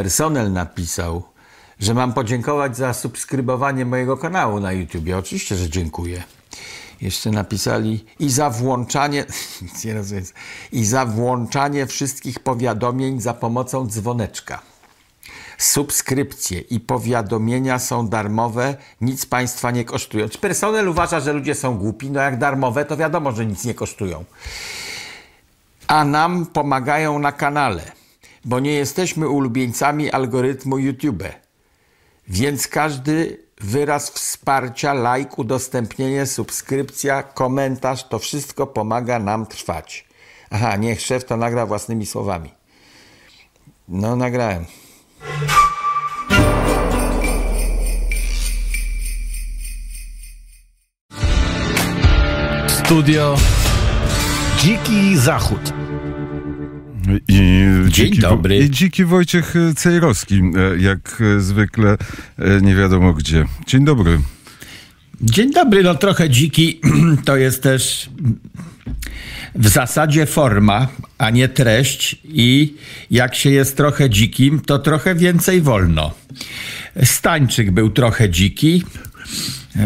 personel napisał, że mam podziękować za subskrybowanie mojego kanału na YouTubie. Oczywiście, że dziękuję. Jeszcze napisali i za włączanie, nie rozumiem, i za włączanie wszystkich powiadomień za pomocą dzwoneczka. Subskrypcje i powiadomienia są darmowe, nic państwa nie kosztują. Czy personel uważa, że ludzie są głupi? No jak darmowe, to wiadomo, że nic nie kosztują. A nam pomagają na kanale, bo nie jesteśmy ulubieńcami algorytmu YouTube. Więc każdy wyraz wsparcia, like, udostępnienie, subskrypcja, komentarz, to wszystko pomaga nam trwać. Aha, niech szef to nagra własnymi słowami. No, nagrałem. Studio Dziki Zachód. I dziki, dobry. I dziki Wojciech Cejrowski, e, jak e, zwykle e, nie wiadomo gdzie. Dzień dobry. Dzień dobry, no trochę dziki to jest też w zasadzie forma, a nie treść i jak się jest trochę dzikim, to trochę więcej wolno. Stańczyk był trochę dziki,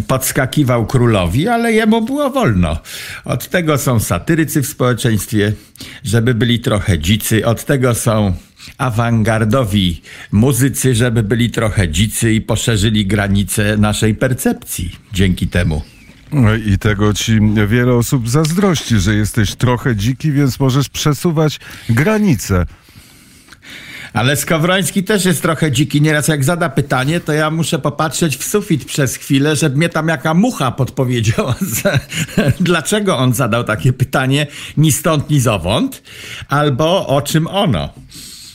podskakiwał królowi, ale jemu było wolno. Od tego są satyrycy w społeczeństwie, żeby byli trochę dzicy, od tego są awangardowi muzycy, żeby byli trochę dzicy i poszerzyli granice naszej percepcji dzięki temu. No I tego ci wiele osób zazdrości, że jesteś trochę dziki, więc możesz przesuwać granice. Ale Skowroński też jest trochę dziki. Nieraz jak zada pytanie, to ja muszę popatrzeć w sufit przez chwilę, żeby mnie tam jaka mucha podpowiedziała, dlaczego on zadał takie pytanie ni stąd, ni zowąd, albo o czym ono.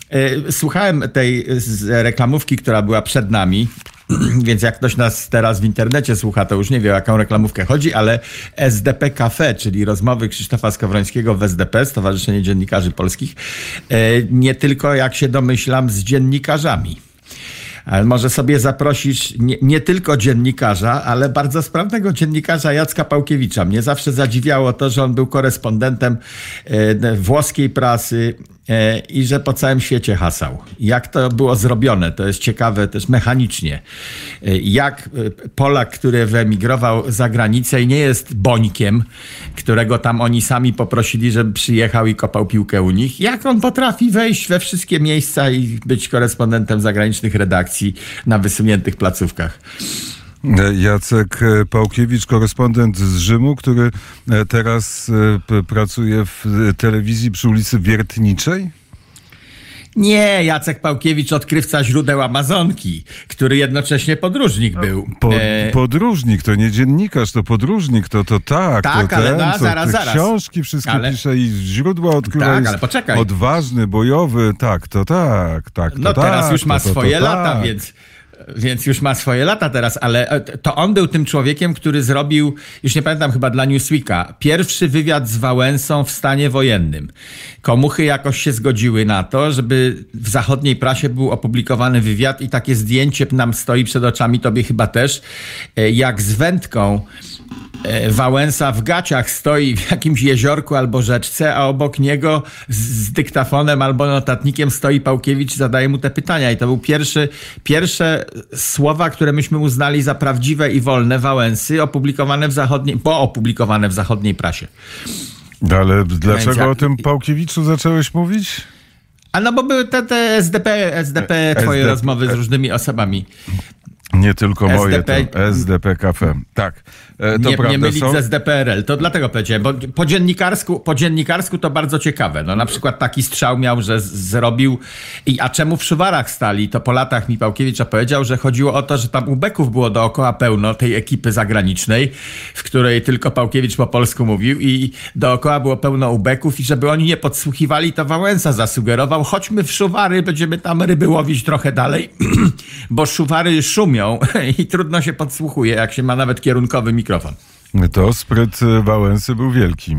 E, słuchałem tej reklamówki, która była przed nami, więc jak ktoś nas teraz w internecie słucha, to już nie wie o jaką reklamówkę chodzi, ale SDP Cafe, czyli rozmowy Krzysztofa Skowrońskiego w SDP, Stowarzyszenie Dziennikarzy Polskich, e, nie tylko, jak się domyślam, z dziennikarzami. Ale może sobie zaprosisz nie, nie, tylko dziennikarza, ale bardzo sprawnego dziennikarza Jacka Pałkiewicza. Mnie zawsze zadziwiało to, że on był korespondentem e, włoskiej prasy i że po całym świecie hasał. Jak to było zrobione? To jest ciekawe też mechanicznie. E, jak e, Polak, który wyemigrował za granicę i nie jest bońkiem, którego tam oni sami poprosili, żeby przyjechał i kopał piłkę u nich, jak on potrafi wejść we wszystkie miejsca i być korespondentem zagranicznych redakcji na wysuniętych placówkach. Jacek Pałkiewicz, korespondent z Rzymu, który teraz pracuje w telewizji przy ulicy Wiertniczej. Nie, Jacek Pałkiewicz, odkrywca źródeł Amazonki, który jednocześnie podróżnik był. Po, e... Podróżnik, to nie dziennikarz, to podróżnik, to to tak. Tak, to ale ten, no, to zaraz, zaraz. Książki wszystkie ale... pisze i źródła odkrywa. Tak, ale poczekaj. Odważny, bojowy, tak, to tak, tak. To no tak, teraz już ma to, swoje lata, tak. więc więc już ma swoje lata teraz, ale to on był tym człowiekiem, który zrobił, już nie pamiętam chyba dla Newsweeka, pierwszy wywiad z Wałęsą w stanie wojennym. Komuchy jakoś się zgodziły na to, żeby w zachodniej prasie był opublikowany wywiad i takie zdjęcie nam stoi przed oczami, tobie chyba też, jak z wędką Wałęsa w gaciach stoi w jakimś jeziorku albo rzeczce, a obok niego z, dyktafonem albo notatnikiem stoi Pałkiewicz zadaje mu te pytania. I to był pierwszy, pierwsze słowa, które myśmy uznali za prawdziwe i wolne Wałęsy, opublikowane w zachodniej, bo opublikowane w zachodniej prasie. Ale dlaczego jak... o tym Pałkiewiczu zacząłeś mówić? A no bo były te, te SDP, SDP, twoje SDP, rozmowy z różnymi osobami. Nie tylko moje, SDP, to SDP Cafe. Tak. E, to nie, prawda nie mylić są? ze SDPRL. To dlatego powiedziałem, bo po dziennikarsku, po dziennikarsku to bardzo ciekawe. No na przykład taki strzał miał, że z, zrobił i a czemu w Szuwarach stali? To po latach mi Pałkiewicz opowiedział, że chodziło o to, że tam ubeków było dookoła pełno tej ekipy zagranicznej, w której tylko Pałkiewicz po polsku mówił i dookoła było pełno ubeków i żeby oni nie podsłuchiwali, to Wałęsa zasugerował, chodźmy w Szuwary, będziemy tam ryby łowić trochę dalej, bo Szuwary szumią i trudno się podsłuchuje, jak się ma nawet kierunkowy mikrofon. To spryt Wałęsy był wielki.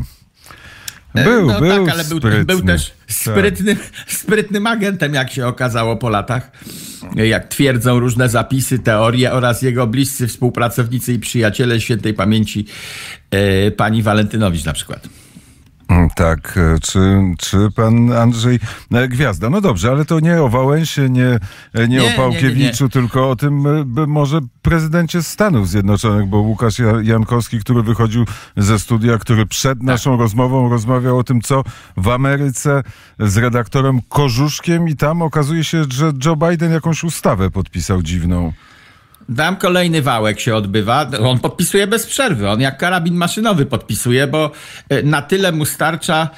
Był, no był tak, ale był, był, też sprytnym, tak. sprytnym agentem, jak się okazało po latach. Jak twierdzą różne zapisy, teorie oraz jego bliscy współpracownicy i przyjaciele świętej pamięci, e, pani Walentynowicz na przykład. Mm, tak, e, czy, czy pan Andrzej e, Gwiazda? No dobrze, ale to nie o Wałęsie, nie, e, nie, nie o Pałkiewiczu, nie, nie, tylko o tym może prezydencie Stanów Zjednoczonych, bo Łukasz Jankowski, który wychodził ze studia, który przed tak. naszą rozmową rozmawiał o tym, co w Ameryce z redaktorem Korzuszkiem i tam okazuje się, że Joe Biden jakąś ustawę podpisał dziwną. Tam kolejny wałek się odbywa. On podpisuje bez przerwy. On jak karabin maszynowy podpisuje, bo e, na tyle mu starcza.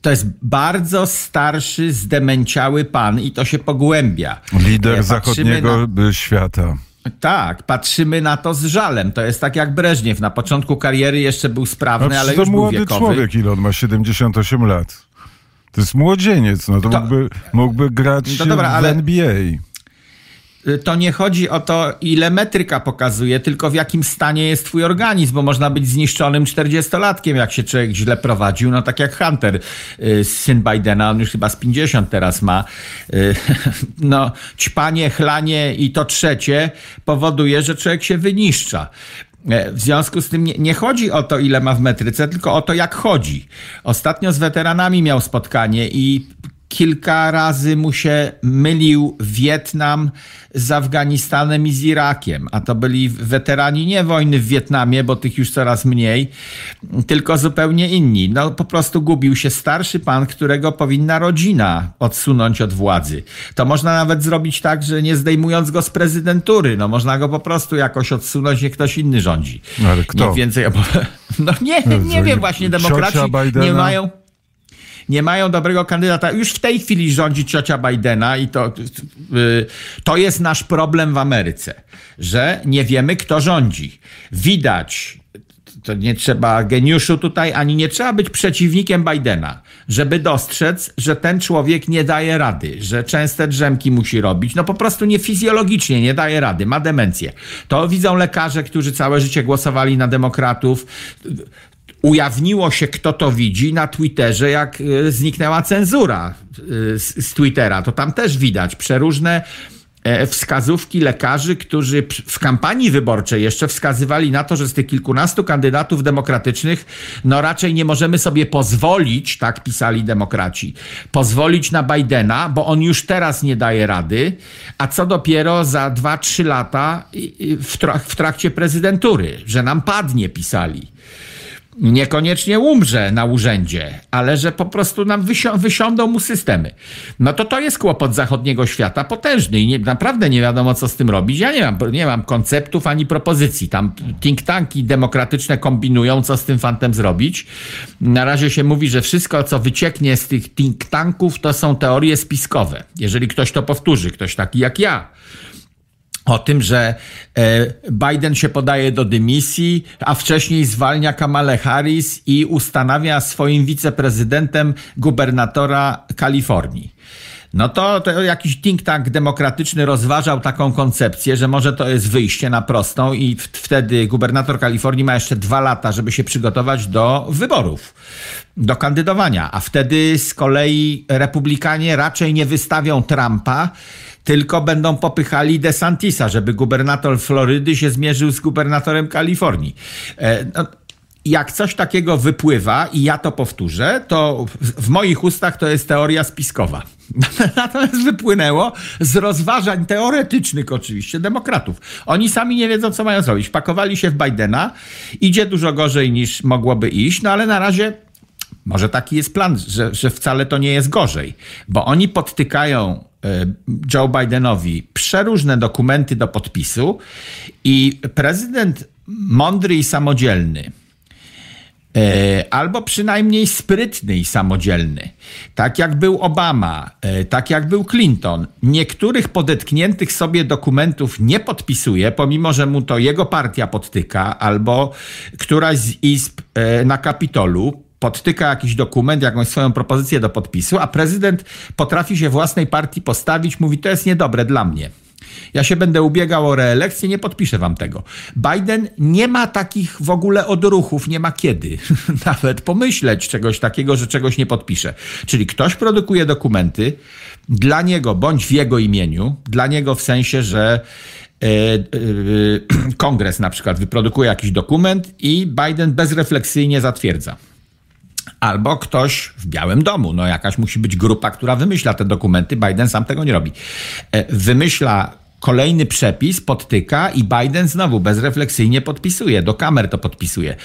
To jest bardzo starszy, zdemęciały pan i to się pogłębia. Lider e, zachodniego na... świata. Tak, patrzymy na to z żalem. To jest tak jak Breżniew. Na początku kariery jeszcze był sprawny, znaczy, ale już to młody był wiekowy. człowiek, ile on ma 78 lat. To jest młodzieniec, no to, to mógłby, mógłby grać no dobra, w ale... NBA. Y, to nie chodzi o to, ile metryka pokazuje, tylko w jakim stanie jest twój organizm, bo można być zniszczonym 40-latkiem, jak się człowiek źle prowadził, no tak jak Hunter, y, syn Bidena, on już chyba z 50 teraz ma. Y, no, ćpanie, chlanie i to trzecie powoduje, że człowiek się wyniszcza. W związku z tym nie, nie, chodzi o to, ile ma w metryce, tylko o to, jak chodzi. Ostatnio z weteranami miał spotkanie i kilka razy mu się mylił Wietnam z Afganistanem i z Irakiem, a to byli weterani nie wojny w Wietnamie, bo tych już coraz mniej, tylko zupełnie inni. No po prostu gubił się starszy pan, którego powinna rodzina odsunąć od władzy. To można nawet zrobić tak, że nie zdejmując go z prezydentury, no można go po prostu jakoś odsunąć, niech ktoś inny rządzi. No ale kto? Niech więcej... No nie, nie wiem, właśnie demokraci nie mają nie mają dobrego kandydata. Już w tej chwili rządzi ciocia Bidena i to, y, to jest nasz problem w Ameryce, że nie wiemy, kto rządzi. Widać, to nie trzeba geniuszu tutaj, ani nie trzeba być przeciwnikiem Bidena, żeby dostrzec, że ten człowiek nie daje rady, że częste drzemki musi robić. No po prostu nie fizjologicznie nie daje rady, ma demencję. To widzą lekarze, którzy całe życie głosowali na demokratów ujawniło się, kto to widzi na Twitterze, jak e, zniknęła cenzura e, z, Twittera. To tam też widać przeróżne e, wskazówki lekarzy, którzy w kampanii wyborczej jeszcze wskazywali na to, że z tych kilkunastu kandydatów demokratycznych, no raczej nie możemy sobie pozwolić, tak pisali demokraci, pozwolić na Bidena, bo on już teraz nie daje rady, a co dopiero za dwa, trzy lata w trakcie prezydentury, że nam padnie, pisali niekoniecznie umrze na urzędzie, ale że po prostu nam wysi wysiądą mu systemy. No to to jest kłopot zachodniego świata potężny i nie, naprawdę nie wiadomo, co z tym robić. Ja nie mam, nie mam konceptów ani propozycji. Tam think tanki demokratyczne kombinują, co z tym fantem zrobić. Na razie się mówi, że wszystko, co wycieknie z tych think tanków, to są teorie spiskowe. Jeżeli ktoś to powtórzy, ktoś taki jak ja, o tym, że e, Biden się podaje do dymisji, a wcześniej zwalnia Kamale Harris i ustanawia swoim wiceprezydentem gubernatora Kalifornii. No to, to jakiś think tank demokratyczny rozważał taką koncepcję, że może to jest wyjście na prostą i wtedy gubernator Kalifornii ma jeszcze dwa lata, żeby się przygotować do wyborów, do kandydowania, a wtedy z kolei republikanie raczej nie wystawią Trumpa, tylko będą popychali DeSantisa, żeby gubernator Florydy się zmierzył z gubernatorem Kalifornii. E, no, jak coś takiego wypływa i ja to powtórzę, to w moich ustach to jest teoria spiskowa. Natomiast wypłynęło z rozważań teoretycznych oczywiście demokratów. Oni sami nie wiedzą, co mają zrobić. Pakowali się w Bidena. Idzie dużo gorzej niż mogłoby iść, no ale na razie może taki jest plan, że, że wcale to nie jest gorzej, bo oni podtykają e, Joe Bidenowi przeróżne dokumenty do podpisu i prezydent mądry i samodzielny, albo przynajmniej sprytny i samodzielny, tak jak był Obama, e, tak jak był Clinton, niektórych podetkniętych sobie dokumentów nie podpisuje, pomimo że mu to jego partia podtyka, albo któraś z izb na Kapitolu podtyka jakiś dokument, jakąś swoją propozycję do podpisu, a prezydent potrafi się własnej partii postawić, mówi, to jest niedobre dla mnie. Ja się będę ubiegał o reelekcję, nie podpiszę wam tego. Biden nie ma takich w ogóle odruchów, nie ma kiedy nawet pomyśleć czegoś takiego, że czegoś nie podpisze. Czyli ktoś produkuje dokumenty dla niego bądź w jego imieniu, dla niego w sensie, że e, e, kongres na przykład wyprodukuje jakiś dokument i Biden bezrefleksyjnie zatwierdza. Albo ktoś w Białym Domu. No jakaś musi być grupa, która wymyśla te dokumenty. Biden sam tego nie robi. E, wymyśla kolejny przepis, podtyka i Biden znowu bezrefleksyjnie podpisuje, do kamer to podpisuje.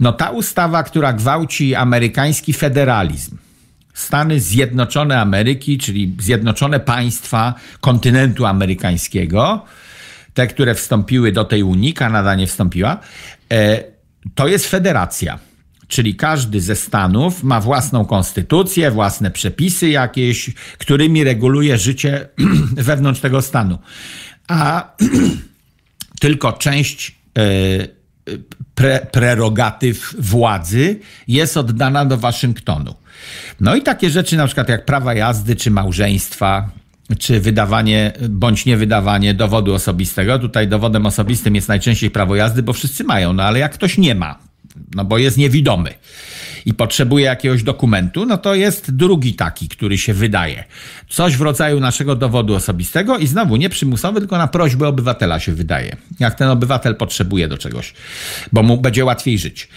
No ta ustawa, która gwałci amerykański federalizm, Stany Zjednoczone Ameryki, czyli Zjednoczone Państwa kontynentu amerykańskiego, te, które wstąpiły do tej Unii, Kanada nie wstąpiła, e, to jest federacja. Czyli każdy ze stanów ma własną konstytucję, własne przepisy jakieś, którymi reguluje życie wewnątrz tego stanu. A tylko część e, pre, prerogatyw władzy jest oddana do Waszyngtonu. No i takie rzeczy, na przykład jak prawa jazdy czy małżeństwa, czy wydawanie bądź niewydawanie dowodu osobistego. Tutaj dowodem osobistym jest najczęściej prawo jazdy, bo wszyscy mają, no ale jak ktoś nie ma, no bo jest niewidomy i potrzebuje jakiegoś dokumentu, no to jest drugi taki, który się wydaje. Coś w rodzaju naszego dowodu osobistego i znowu nie przymusowy, tylko na prośbę obywatela się wydaje. Jak ten obywatel potrzebuje do czegoś, bo mu będzie łatwiej żyć.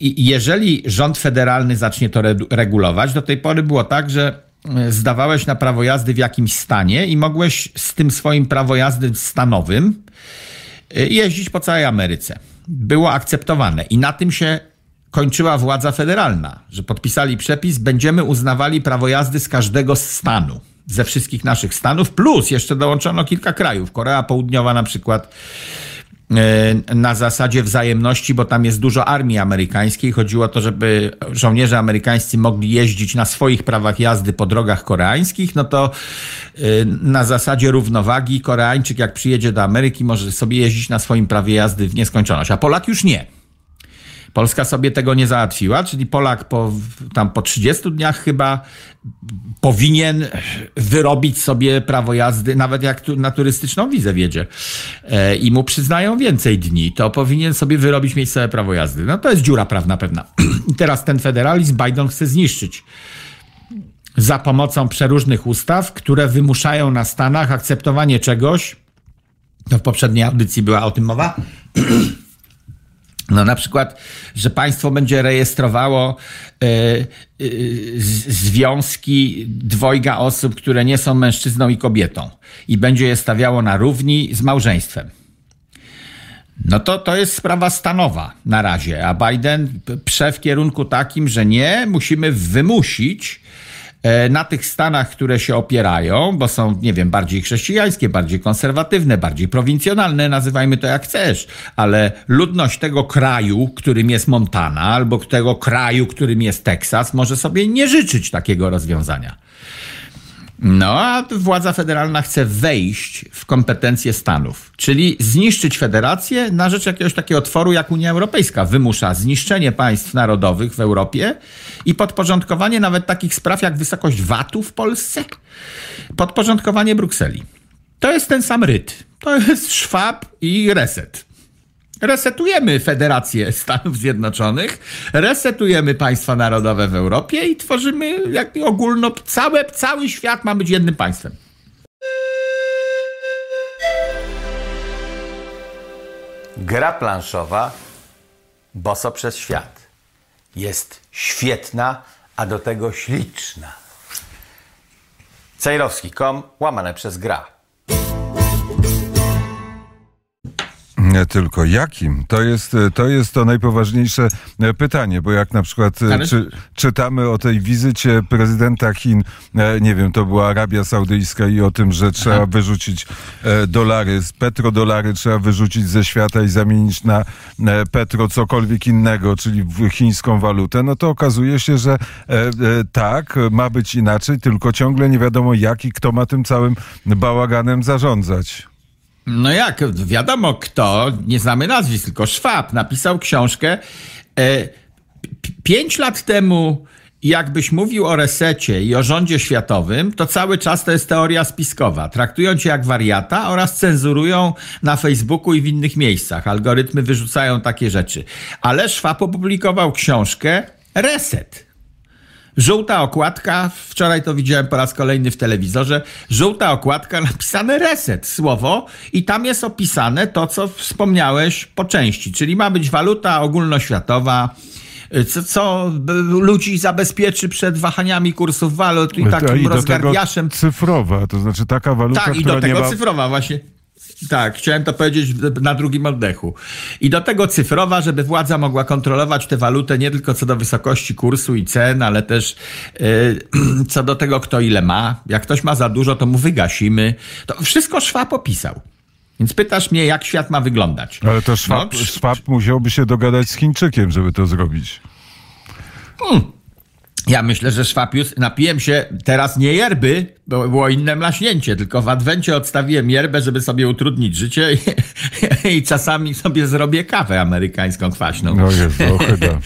I jeżeli rząd federalny zacznie to regulować, do tej pory było tak, że e, zdawałeś na prawo jazdy w jakimś stanie i mogłeś z tym swoim prawo jazdy stanowym e, jeździć po całej Ameryce. Było akceptowane i na tym się kończyła władza federalna, że podpisali przepis, będziemy uznawali prawo jazdy z każdego stanu, ze wszystkich naszych stanów, plus jeszcze dołączono kilka krajów. Korea Południowa na przykład na zasadzie wzajemności, bo tam jest dużo armii amerykańskiej. Chodziło o to, żeby żołnierze amerykańscy mogli jeździć na swoich prawach jazdy po drogach koreańskich, no to e, na zasadzie równowagi Koreańczyk jak przyjedzie do Ameryki może sobie jeździć na swoim prawie jazdy w nieskończoność, a Polak już nie. Polska sobie tego nie załatwiła, czyli Polak po, tam po 30 dniach chyba powinien wyrobić sobie prawo jazdy, nawet jak tu, na turystyczną wizę wiedzie e, i mu przyznają więcej dni, to powinien sobie wyrobić miejscowe prawo jazdy. No to jest dziura prawna pewna. I teraz ten federalizm Biden chce zniszczyć za pomocą przeróżnych ustaw, które wymuszają na Stanach akceptowanie czegoś, to w poprzedniej audycji była o tym mowa, No na przykład, że państwo będzie rejestrowało y, y, związki dwojga osób, które nie są mężczyzną i kobietą i będzie je stawiało na równi z małżeństwem. No to to jest sprawa stanowa na razie, a Biden prze w kierunku takim, że nie, musimy wymusić na tych stanach, które się opierają, bo są, nie wiem, bardziej chrześcijańskie, bardziej konserwatywne, bardziej prowincjonalne, nazywajmy to jak chcesz, ale ludność tego kraju, którym jest Montana, albo tego kraju, którym jest Teksas, może sobie nie życzyć takiego rozwiązania. No, a władza federalna chce wejść w kompetencje Stanów, czyli zniszczyć federację na rzecz jakiegoś takiego otworu, jak Unia Europejska wymusza zniszczenie państw narodowych w Europie i podporządkowanie nawet takich spraw jak wysokość VAT-u w Polsce, podporządkowanie Brukseli. To jest ten sam ryt. To jest szwab i reset resetujemy Federację Stanów Zjednoczonych, resetujemy państwa narodowe w Europie i tworzymy jak ogólno, całe, cały świat ma być jednym państwem. Gra planszowa Boso przez świat jest świetna, a do tego śliczna. Cejrowski.com łamane przez gra. Tylko jakim? To jest, to jest to najpoważniejsze e, pytanie, bo jak na przykład e, czy, czytamy o tej wizycie prezydenta Chin, e, nie wiem, to była Arabia Saudyjska i o tym, że trzeba Aha. wyrzucić dolary, petrodolary trzeba wyrzucić ze świata i zamienić na petro cokolwiek innego, czyli w chińską walutę, no to okazuje się, że tak, ma być inaczej, tylko ciągle nie wiadomo jak i kto ma tym całym bałaganem zarządzać. No jak, wiadomo kto, nie znamy nazwisk, tylko Schwab napisał książkę. E, pięć lat temu, jakbyś mówił o resecie i o rządzie światowym, to cały czas to jest teoria spiskowa. Traktują cię jak wariata oraz cenzurują na Facebooku i w innych miejscach. Algorytmy wyrzucają takie rzeczy. Ale Schwab opublikował książkę Reset Żółta okładka, wczoraj to widziałem po raz kolejny w telewizorze, żółta okładka, napisane reset, słowo, i tam jest opisane to, co wspomniałeś po części, czyli ma być waluta ogólnoświatowa, Co, co ludzi zabezpieczy przed wahaniami kursów walut i takim I rozgardiaszem. cyfrowa, to znaczy taka waluta, tak, która i do tego ma... cyfrowa właśnie. Tak, chciałem to powiedzieć na drugim oddechu. I do tego cyfrowa, żeby władza mogła kontrolować tę walutę nie tylko co do wysokości kursu i cen, ale też yy, co do tego, kto ile ma. Jak ktoś ma za dużo, to mu wygasimy. To wszystko Szwab opisał. Więc pytasz mnie, jak świat ma wyglądać. Ale to Szwab, no, Szwab musiałby się dogadać z Chińczykiem, żeby to zrobić. Hmm. Ja myślę, że Szwapius, napiłem się teraz nie yerby, bo było inne mlaśnięcie, tylko w adwencie odstawiłem yerbę, żeby sobie utrudnić życie i, i czasami sobie zrobię kawę amerykańską kwaśną. No jest, chyba.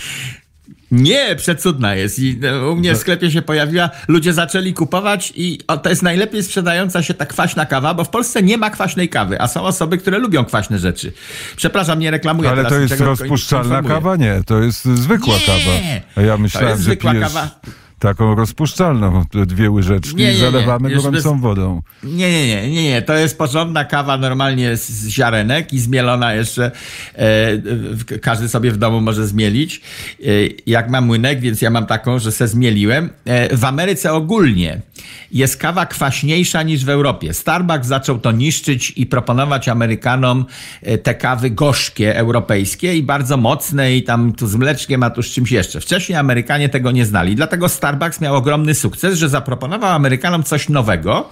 Nie, przecudna jest. I e, u mnie w sklepie się pojawiła, ludzie zaczęli kupować i to jest najlepiej sprzedająca się ta kwaśna kawa, bo w Polsce nie ma kwaśnej kawy, a są osoby, które lubią kwaśne rzeczy. Przepraszam, nie reklamuję Ale teraz to jest rozpuszczalna kawa? Nie, to jest zwykła nie, kawa. A ja myślałem, to jest zwykła że pijesz... kawa taką rozpuszczalną, dwie łyżeczki nie, nie, zalewamy nie. gorącą bez... wodą. Nie, nie, nie, nie, nie, to jest porządna kawa normalnie z ziarenek i zmielona jeszcze. E, każdy sobie w domu może zmielić. E, jak mam młynek, więc ja mam taką, że se zmieliłem. E, w Ameryce ogólnie jest kawa kwaśniejsza niż w Europie. Starbucks zaczął to niszczyć i proponować Amerykanom e, te kawy gorzkie europejskie i bardzo mocne i tam tu z mleczkiem, a tu z czymś jeszcze. Wcześniej Amerykanie tego nie znali, dlatego Starbucks miał ogromny sukces, że zaproponował Amerykanom coś nowego,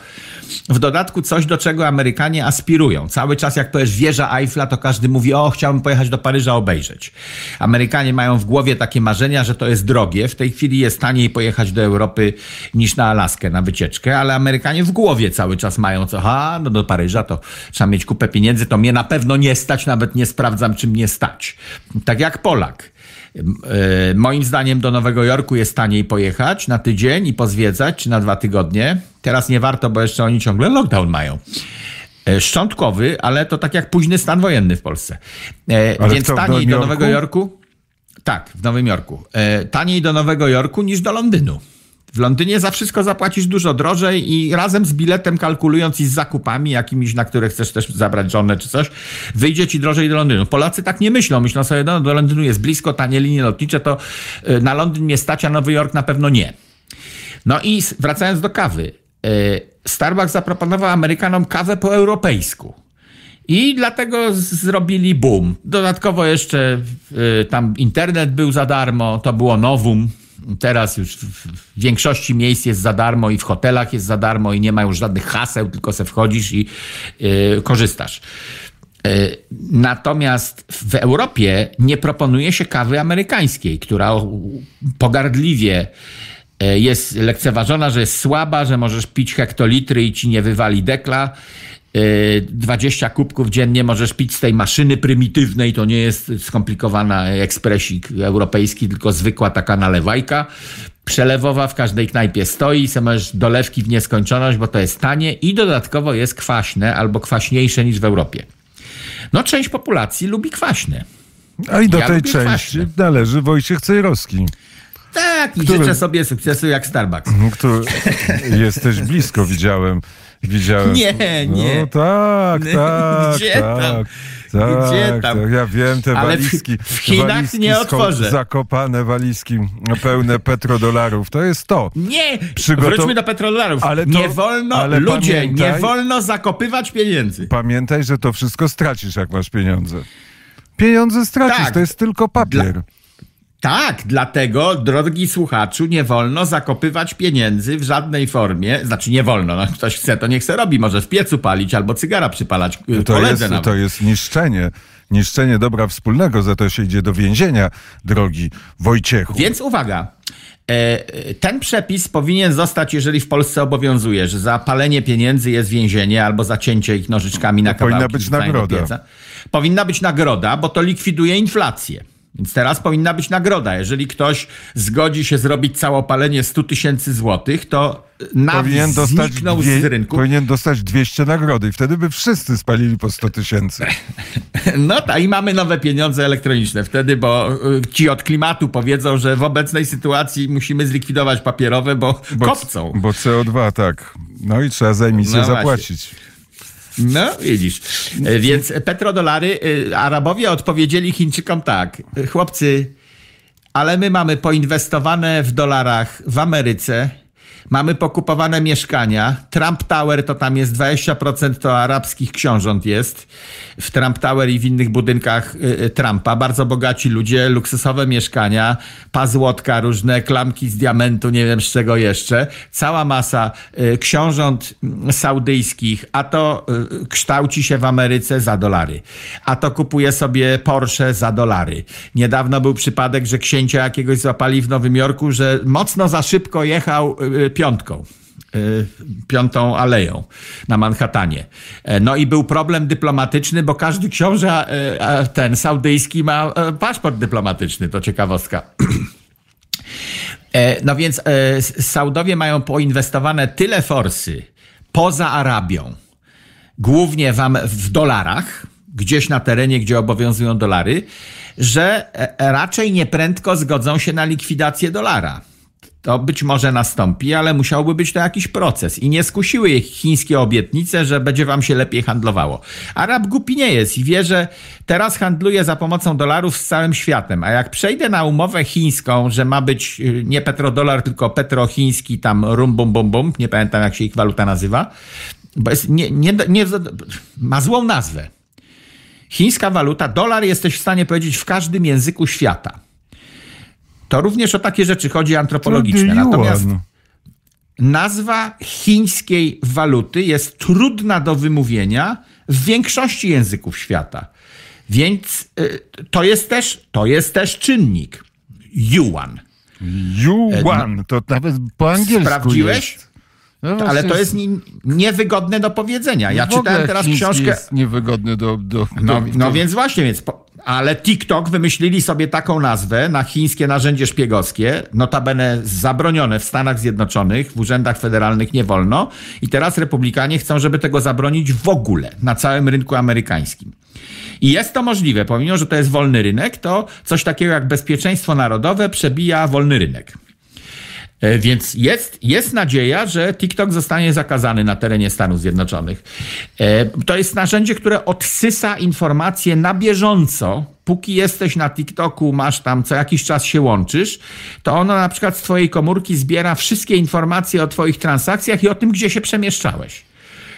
w dodatku coś, do czego Amerykanie aspirują. Cały czas jak powiesz wieża Eiffla, to każdy mówi, o, chciałbym pojechać do Paryża obejrzeć. Amerykanie mają w głowie takie marzenia, że to jest drogie. W tej chwili jest taniej pojechać do Europy niż na Alaskę na wycieczkę, ale Amerykanie w głowie cały czas mają co, ha, no do Paryża to trzeba mieć kupę pieniędzy, to mnie na pewno nie stać, nawet nie sprawdzam, czy mnie stać. Tak jak Polak. E, moim zdaniem do Nowego Jorku jest taniej pojechać na tydzień i pozwiedzać, czy na dwa tygodnie. Teraz nie warto, bo jeszcze oni ciągle lockdown mają. E, szczątkowy, ale to tak jak późny stan wojenny w Polsce. E, ale Więc taniej do Nowego Jorku. Tak, w Nowym Jorku. Taniej do Nowego Jorku niż do Londynu. W Londynie za wszystko zapłacisz dużo drożej i razem z biletem kalkulując i z zakupami jakimiś, na które chcesz też zabrać żonę czy coś, wyjdzie ci drożej do Londynu. Polacy tak nie myślą. Myślą sobie, no do Londynu jest blisko, tanie linie lotnicze, to y, na Londyn mnie stać, a Nowy Jork na pewno nie. No i wracając do kawy. Y, Starbucks zaproponował Amerykanom kawę po europejsku. I dlatego zrobili boom. Dodatkowo jeszcze y, tam internet był za darmo, to było nowum. Teraz już w większości miejsc jest za darmo i w hotelach jest za darmo i nie ma już żadnych haseł, tylko se wchodzisz i yy, korzystasz. Yy, natomiast w Europie nie proponuje się kawy amerykańskiej, która pogardliwie y, jest lekceważona, że jest słaba, że możesz pić hektolitry i ci nie wywali dekla 20 kubków dziennie możesz pić z tej maszyny prymitywnej, to nie jest skomplikowana ekspresik europejski, tylko zwykła taka nalewajka przelewowa w każdej knajpie stoi, se możesz dolewki w nieskończoność, bo to jest tanie i dodatkowo jest kwaśne albo kwaśniejsze niż w Europie. No część populacji lubi kwaśne. A i do ja tej części kwaśne. należy Wojciech Cejrowski. Tak, i który, życzę sobie sukcesu jak Starbucks. Który jesteś blisko, widziałem. Widziałem. Nie, nie. No tak, tak, Gdzie tak. Tam? Tak, Gdzie tam? Tak, ja wiem, te Ale walizki. W, w Chinach walizki nie otworzę. Zakopane walizki pełne petrodolarów. To jest to. Nie, Przygotow... wróćmy do petrodolarów. Ale to, nie wolno, ale ludzie, pamiętaj, nie wolno zakopywać pieniędzy. Pamiętaj, że to wszystko stracisz, jak masz pieniądze. Pieniądze stracisz, tak. to jest tylko papier. Dla... Tak, dlatego, drogi słuchaczu, nie wolno zakopywać pieniędzy w żadnej formie. Znaczy nie wolno, no, ktoś chce, to niech chce robi, może w piecu palić albo cygara przypalać no to jest, nawet. To jest niszczenie, niszczenie dobra wspólnego, za to się idzie do więzienia, drogi Wojciechu. Więc uwaga, e, ten przepis powinien zostać, jeżeli w Polsce obowiązuje, że za palenie pieniędzy jest więzienie albo zacięcie ich nożyczkami na kawałki. Powinna być nagroda. Powinna być nagroda, bo to likwiduje inflację. Więc teraz powinna być nagroda. Jeżeli ktoś zgodzi się zrobić całopalenie 100 tysięcy złotych, to powinien dostać dwie, z rynku. Powinien dostać 200 nagrody i wtedy by wszyscy spalili po 100 tysięcy. No tak, i mamy nowe pieniądze elektroniczne wtedy, bo y, ci od klimatu powiedzą, że w obecnej sytuacji musimy zlikwidować papierowe, bo, bo kopcą. Bo CO2, tak. No i trzeba za emisję no zapłacić. Właśnie. No, widzisz. E, więc petrodolary, e, Arabowie odpowiedzieli Chińczykom tak. Chłopcy, ale my mamy poinwestowane w dolarach w Ameryce, Mamy pokupowane mieszkania. Trump Tower to tam jest 20% to arabskich książąt jest. W Trump Tower i w innych budynkach y, y, Trumpa. Bardzo bogaci ludzie, luksusowe mieszkania, pazłotka różne, klamki z diamentu, nie wiem z czego jeszcze. Cała masa y, książąt saudyjskich, a to kształci się w Ameryce za dolary. A to kupuje sobie Porsche za dolary. Niedawno był przypadek, że księcia jakiegoś złapali w Nowym Jorku, że mocno za szybko jechał piątką y, piątą aleją na Manhattanie. E, no i był problem dyplomatyczny, bo każdy książę, e, ten saudyjski ma e, paszport dyplomatyczny, to ciekawostka. No więc Saudowie mają poinwestowane tyle forsy poza Arabią, głównie w, w dolarach, gdzieś na terenie, gdzie obowiązują dolary, że raczej nieprędko zgodzą się na likwidację dolara to być może nastąpi, ale musiałby być to jakiś proces. I nie skusiły ich chińskie obietnice, że będzie wam się lepiej handlowało. Arab głupi nie jest i wie, że teraz handluje za pomocą dolarów z całym światem. A jak przejdę na umowę chińską, że ma być y, nie petrodolar, tylko petrochiński, tam rum bum bum bum, nie pamiętam jak się ich waluta nazywa, bo jest nie, nie, nie, ma złą nazwę. Chińska waluta, dolar jesteś w stanie powiedzieć w każdym języku świata. To również o takie rzeczy chodzi antropologiczne. Natomiast nazwa chińskiej waluty jest trudna do wymówienia w większości języków świata. Więc y, to jest też, to jest też czynnik. Yuan. Yuan, no, to nawet po angielsku Sprawdziłeś? Jest. No ale to jest nie, niewygodne do powiedzenia. Ja czytałem teraz książkę. Jest niewygodny do. do, no, do, no więc właśnie, więc po, ale TikTok wymyślili sobie taką nazwę na chińskie narzędzie szpiegowskie, notabene zabronione w Stanach Zjednoczonych, w urzędach federalnych nie wolno. I teraz republikanie chcą, żeby tego zabronić w ogóle na całym rynku amerykańskim. I jest to możliwe, pomimo że to jest wolny rynek, to coś takiego jak bezpieczeństwo narodowe przebija wolny rynek. E, więc jest, jest nadzieja, że TikTok zostanie zakazany na terenie Stanów Zjednoczonych. E, to jest narzędzie, które odsysa informacje na bieżąco. Póki jesteś na TikToku, masz tam co jakiś czas się łączysz, to ono na przykład z Twojej komórki zbiera wszystkie informacje o Twoich transakcjach i o tym, gdzie się przemieszczałeś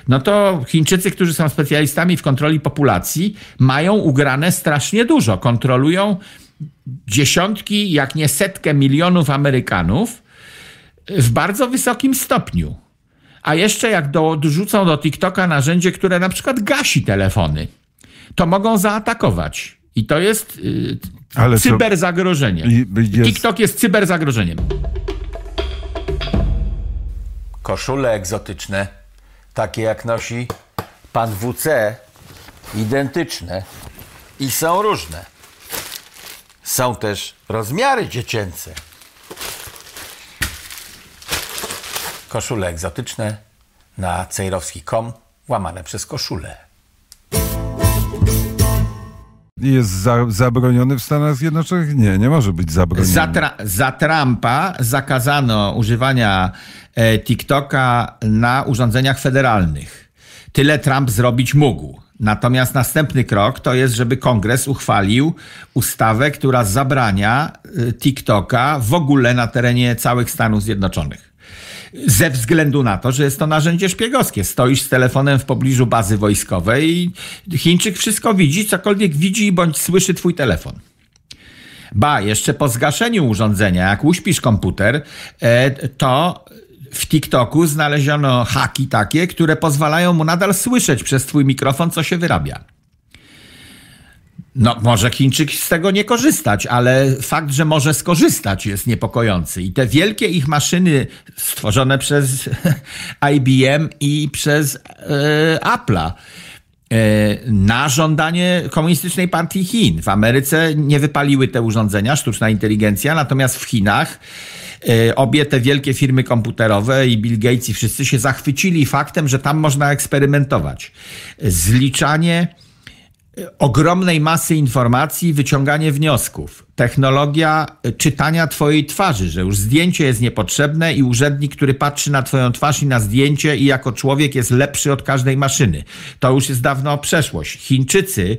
no to Chińczycy, którzy są specjalistami w kontroli populacji, mają ugrane strasznie dużo. Kontrolują dziesiątki, jak nie setkę milionów Amerykanów w bardzo wysokim stopniu. A jeszcze jak dorzucą do TikToka narzędzie, które na przykład gasi telefony, to mogą zaatakować. I to jest yy, Ale cyberzagrożenie. Jest... TikTok jest cyberzagrożeniem. Koszule egzotyczne, takie jak nosi pan WC, identyczne i są różne. Są też rozmiary dziecięce. Koszule egzotyczne na cejrowski.com łamane przez koszule. Jest za, zabroniony w Stanach Zjednoczonych? Nie, nie może być zabroniony. Za, tra za Trumpa zakazano używania e, TikToka na urządzeniach federalnych. Tyle Trump zrobić mógł. Natomiast następny krok to jest, żeby kongres uchwalił ustawę, która zabrania e, TikToka w ogóle na terenie całych Stanów Zjednoczonych ze względu na to, że jest to narzędzie szpiegowskie. Stoisz z telefonem w pobliżu bazy wojskowej i Chińczyk wszystko widzi, cokolwiek widzi bądź słyszy twój telefon. Ba, jeszcze po zgaszeniu urządzenia, jak uśpisz komputer, e, to w TikToku znaleziono haki takie, które pozwalają mu nadal słyszeć przez twój mikrofon, co się wyrabia. No, może Chińczyk z tego nie korzystać, ale fakt, że może skorzystać jest niepokojący. I te wielkie ich maszyny stworzone przez IBM i przez e, Apple'a e, na żądanie Komunistycznej Partii Chin. W Ameryce nie wypaliły te urządzenia, sztuczna inteligencja, natomiast w Chinach e, obie te wielkie firmy komputerowe i Bill Gates i wszyscy się zachwycili faktem, że tam można eksperymentować. Zliczanie ogromnej masy informacji, wyciąganie wniosków. Technologia czytania twojej twarzy, że już zdjęcie jest niepotrzebne i urzędnik, który patrzy na twoją twarz i na zdjęcie i jako człowiek jest lepszy od każdej maszyny. To już jest dawno przeszłość. Chińczycy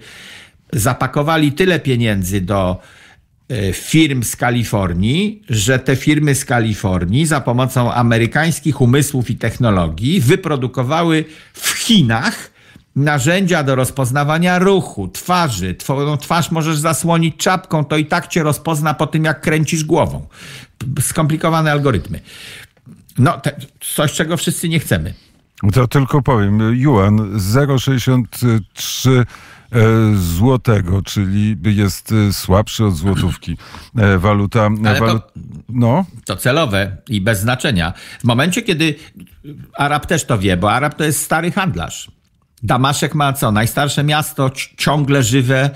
zapakowali tyle pieniędzy do e, firm z Kalifornii, że te firmy z Kalifornii za pomocą amerykańskich umysłów i technologii wyprodukowały w Chinach narzędzia do rozpoznawania ruchu, twarzy. Twoją twarz możesz zasłonić czapką, to i tak cię rozpozna po tym, jak kręcisz głową. Skomplikowane algorytmy. No, te, coś, czego wszyscy nie chcemy. To tylko powiem, Yuan 0,63 e, złotego, czyli jest e, słabszy od złotówki. E, waluta. Walu... To, no. to celowe i bez znaczenia. W momencie, kiedy Arab też to wie, bo Arab to jest stary handlarz. Damaszek ma co? Najstarsze miasto, ciągle żywe,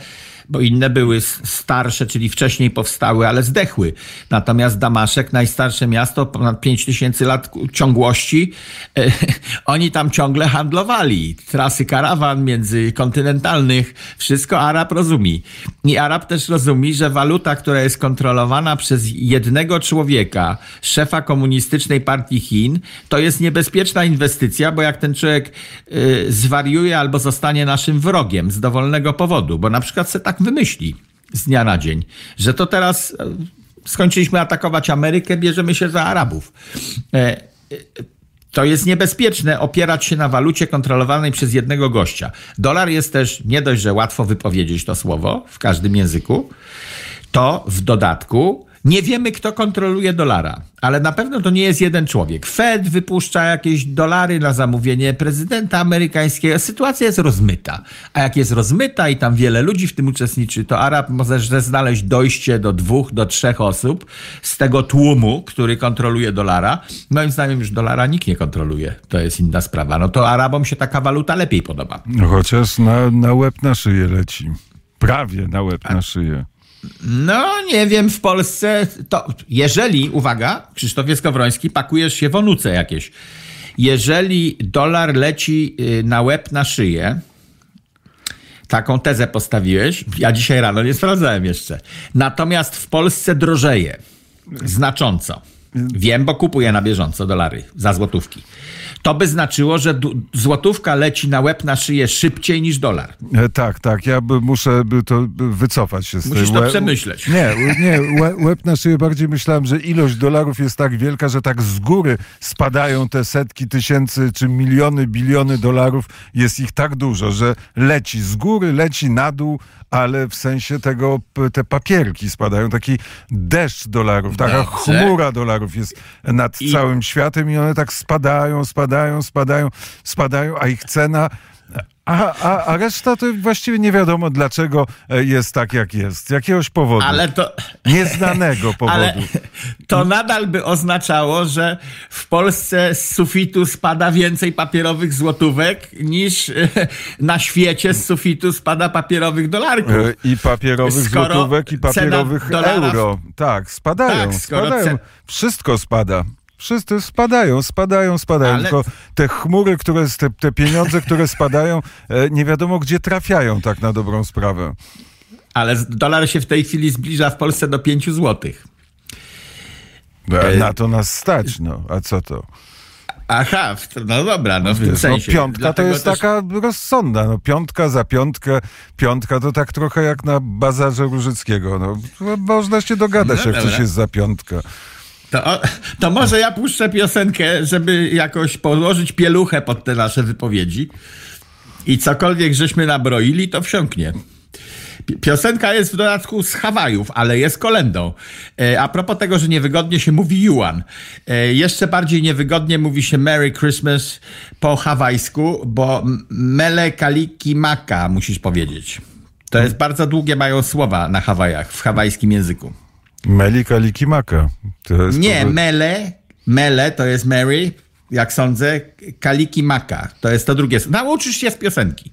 bo inne były starsze, czyli wcześniej powstały, ale zdechły. Natomiast Damaszek, najstarsze miasto, ponad 5000 lat ciągłości, e, oni tam ciągle handlowali. Trasy karawan międzykontynentalnych, wszystko Arab rozumie. I Arab też rozumie, że waluta, która jest kontrolowana przez jednego człowieka, szefa komunistycznej partii Chin, to jest niebezpieczna inwestycja, bo jak ten człowiek y, zwariuje albo zostanie naszym wrogiem z dowolnego powodu, bo na przykład se tak wymyśli z dnia na dzień, że to teraz e, skończyliśmy atakować Amerykę, bierzemy się za Arabów. E, e, to jest niebezpieczne opierać się na walucie kontrolowanej przez jednego gościa. Dolar jest też nie dość, że łatwo wypowiedzieć to słowo w każdym języku, to w dodatku nie wiemy, kto kontroluje dolara, ale na pewno to nie jest jeden człowiek. Fed wypuszcza jakieś dolary na zamówienie prezydenta amerykańskiego. Sytuacja jest rozmyta. A jak jest rozmyta i tam wiele ludzi w tym uczestniczy, to Arab może znaleźć dojście do dwóch, do trzech osób z tego tłumu, który kontroluje dolara. Moim zdaniem już dolara nikt nie kontroluje. To jest inna sprawa. No to Arabom się taka waluta lepiej podoba. No chociaż na, na łeb na szyję leci. Prawie na łeb na szyję. No, nie wiem, w Polsce to, jeżeli, uwaga, Krzysztofie Skowroński, pakujesz się w onuce jakieś. Jeżeli dolar leci y, na łeb, na szyję, taką tezę postawiłeś, ja dzisiaj rano nie sprawdzałem jeszcze. Natomiast w Polsce drożeje znacząco. Wiem, bo kupuję na bieżąco dolary za złotówki to by znaczyło, że złotówka leci na łeb na szyję szybciej niż dolar. E, tak, tak. Ja by, muszę by to wycofać się z Musisz tej... to przemyśleć. Nie, nie. Łeb na szyję bardziej myślałem, że ilość dolarów jest tak wielka, że tak z góry spadają te setki tysięcy czy miliony, biliony dolarów. Jest ich tak dużo, że leci z góry, leci na dół, ale w sensie tego te papierki spadają. Taki deszcz dolarów, taka chmura dolarów jest nad I... całym światem i one tak spadają, spadają spadają, spadają, spadają, a ich cena a, a, a reszta to właściwie nie wiadomo, dlaczego e, jest tak, jak jest. Jakiegoś powodu. Ale to... Nieznanego powodu. Ale to nadal by oznaczało, że w Polsce z sufitu spada więcej papierowych złotówek niż e, na świecie z sufitu spada papierowych dolarków. E, I papierowych skoro złotówek, i papierowych euro. Tak, spadają, tak, spadają. Wszystko spada. Wszyscy spadają, spadają, spadają. Ale... Tylko te chmury, które, te, te pieniądze, które spadają, e, nie wiadomo gdzie trafiają tak na dobrą sprawę. Ale dolar się w tej chwili zbliża w Polsce do 5 złotych. E, na to nas stać, no. A co to? Aha, no dobra, no w tym no, sensie. No piątka to jest też... taka rozsądna, no piątka za piątkę, piątka to tak trochę jak na bazarze Różyckiego, no. Można się dogadać, no, jak dobra. coś jest za piątkę. To, to może ja puszczę piosenkę, żeby jakoś położyć pieluchę pod te nasze wypowiedzi. I cokolwiek żeśmy nabroili, to wsiąknie. Piosenka jest w dodatku z Hawajów, ale jest kolendą. E, a propos tego, że niewygodnie się mówi Yuan. E, jeszcze bardziej niewygodnie mówi się Merry Christmas po hawajsku, bo Mele Kaliki Maka musisz powiedzieć. To jest bardzo długie mają słowa na Hawajach, w hawajskim języku. Melika Likimaka. Nie, Mele, Mele to jest Mary, jak sądzę, Kaliki Maka. To jest to drugie. Nauczysz się z piosenki.